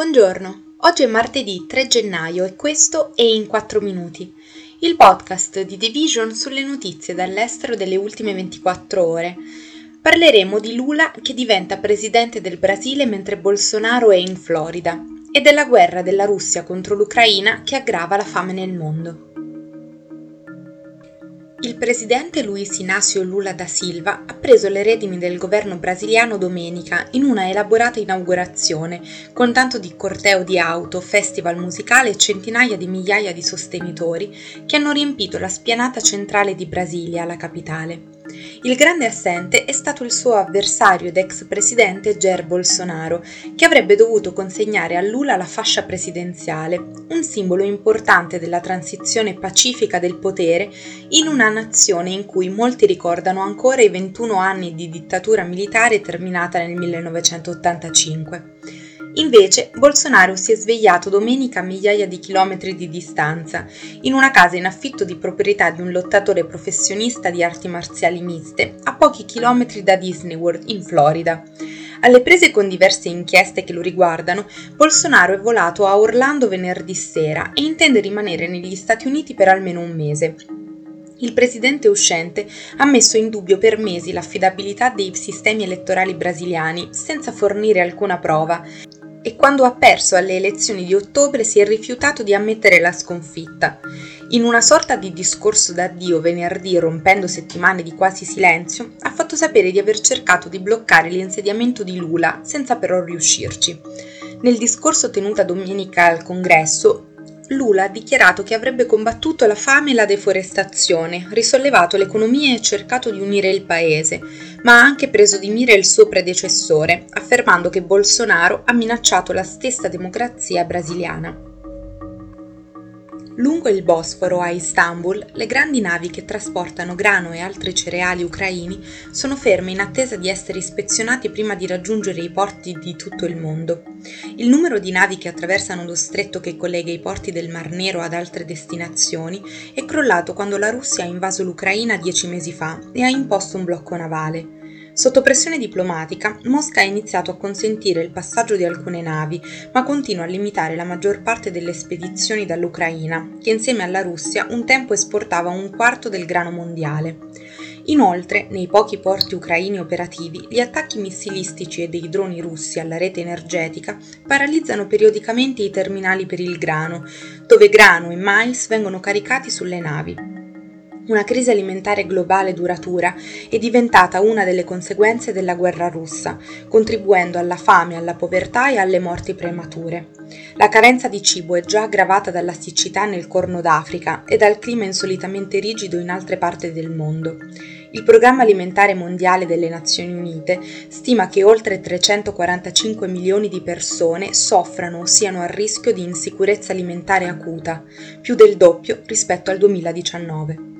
Buongiorno, oggi è martedì 3 gennaio e questo è In 4 Minuti, il podcast di The Vision sulle notizie dall'estero delle ultime 24 ore. Parleremo di Lula che diventa presidente del Brasile mentre Bolsonaro è in Florida e della guerra della Russia contro l'Ucraina che aggrava la fame nel mondo. Il presidente Luiz Inácio Lula da Silva ha preso le redini del governo brasiliano domenica in una elaborata inaugurazione, con tanto di corteo di auto, festival musicale e centinaia di migliaia di sostenitori che hanno riempito la spianata centrale di Brasilia, la capitale. Il grande assente è stato il suo avversario ed ex presidente Jair Bolsonaro, che avrebbe dovuto consegnare a Lula la fascia presidenziale, un simbolo importante della transizione pacifica del potere in una nazione in cui molti ricordano ancora i 21 anni di dittatura militare terminata nel 1985. Invece, Bolsonaro si è svegliato domenica a migliaia di chilometri di distanza, in una casa in affitto di proprietà di un lottatore professionista di arti marziali miste, a pochi chilometri da Disney World, in Florida. Alle prese con diverse inchieste che lo riguardano, Bolsonaro è volato a Orlando venerdì sera e intende rimanere negli Stati Uniti per almeno un mese. Il presidente uscente ha messo in dubbio per mesi l'affidabilità dei sistemi elettorali brasiliani senza fornire alcuna prova e quando ha perso alle elezioni di ottobre si è rifiutato di ammettere la sconfitta. In una sorta di discorso d'addio venerdì, rompendo settimane di quasi silenzio, ha fatto sapere di aver cercato di bloccare l'insediamento di Lula, senza però riuscirci. Nel discorso tenuto domenica al congresso, Lula ha dichiarato che avrebbe combattuto la fame e la deforestazione, risollevato l'economia e cercato di unire il paese, ma ha anche preso di mira il suo predecessore, affermando che Bolsonaro ha minacciato la stessa democrazia brasiliana. Lungo il Bosforo a Istanbul, le grandi navi che trasportano grano e altri cereali ucraini sono ferme in attesa di essere ispezionati prima di raggiungere i porti di tutto il mondo. Il numero di navi che attraversano lo stretto che collega i porti del Mar Nero ad altre destinazioni è crollato quando la Russia ha invaso l'Ucraina dieci mesi fa e ha imposto un blocco navale. Sotto pressione diplomatica, Mosca ha iniziato a consentire il passaggio di alcune navi, ma continua a limitare la maggior parte delle spedizioni dall'Ucraina, che insieme alla Russia un tempo esportava un quarto del grano mondiale. Inoltre, nei pochi porti ucraini operativi, gli attacchi missilistici e dei droni russi alla rete energetica paralizzano periodicamente i terminali per il grano, dove grano e mais vengono caricati sulle navi una crisi alimentare globale duratura è diventata una delle conseguenze della guerra russa, contribuendo alla fame, alla povertà e alle morti premature. La carenza di cibo è già aggravata dalla siccità nel Corno d'Africa e dal clima insolitamente rigido in altre parti del mondo. Il Programma Alimentare Mondiale delle Nazioni Unite stima che oltre 345 milioni di persone soffrano o siano a rischio di insicurezza alimentare acuta, più del doppio rispetto al 2019.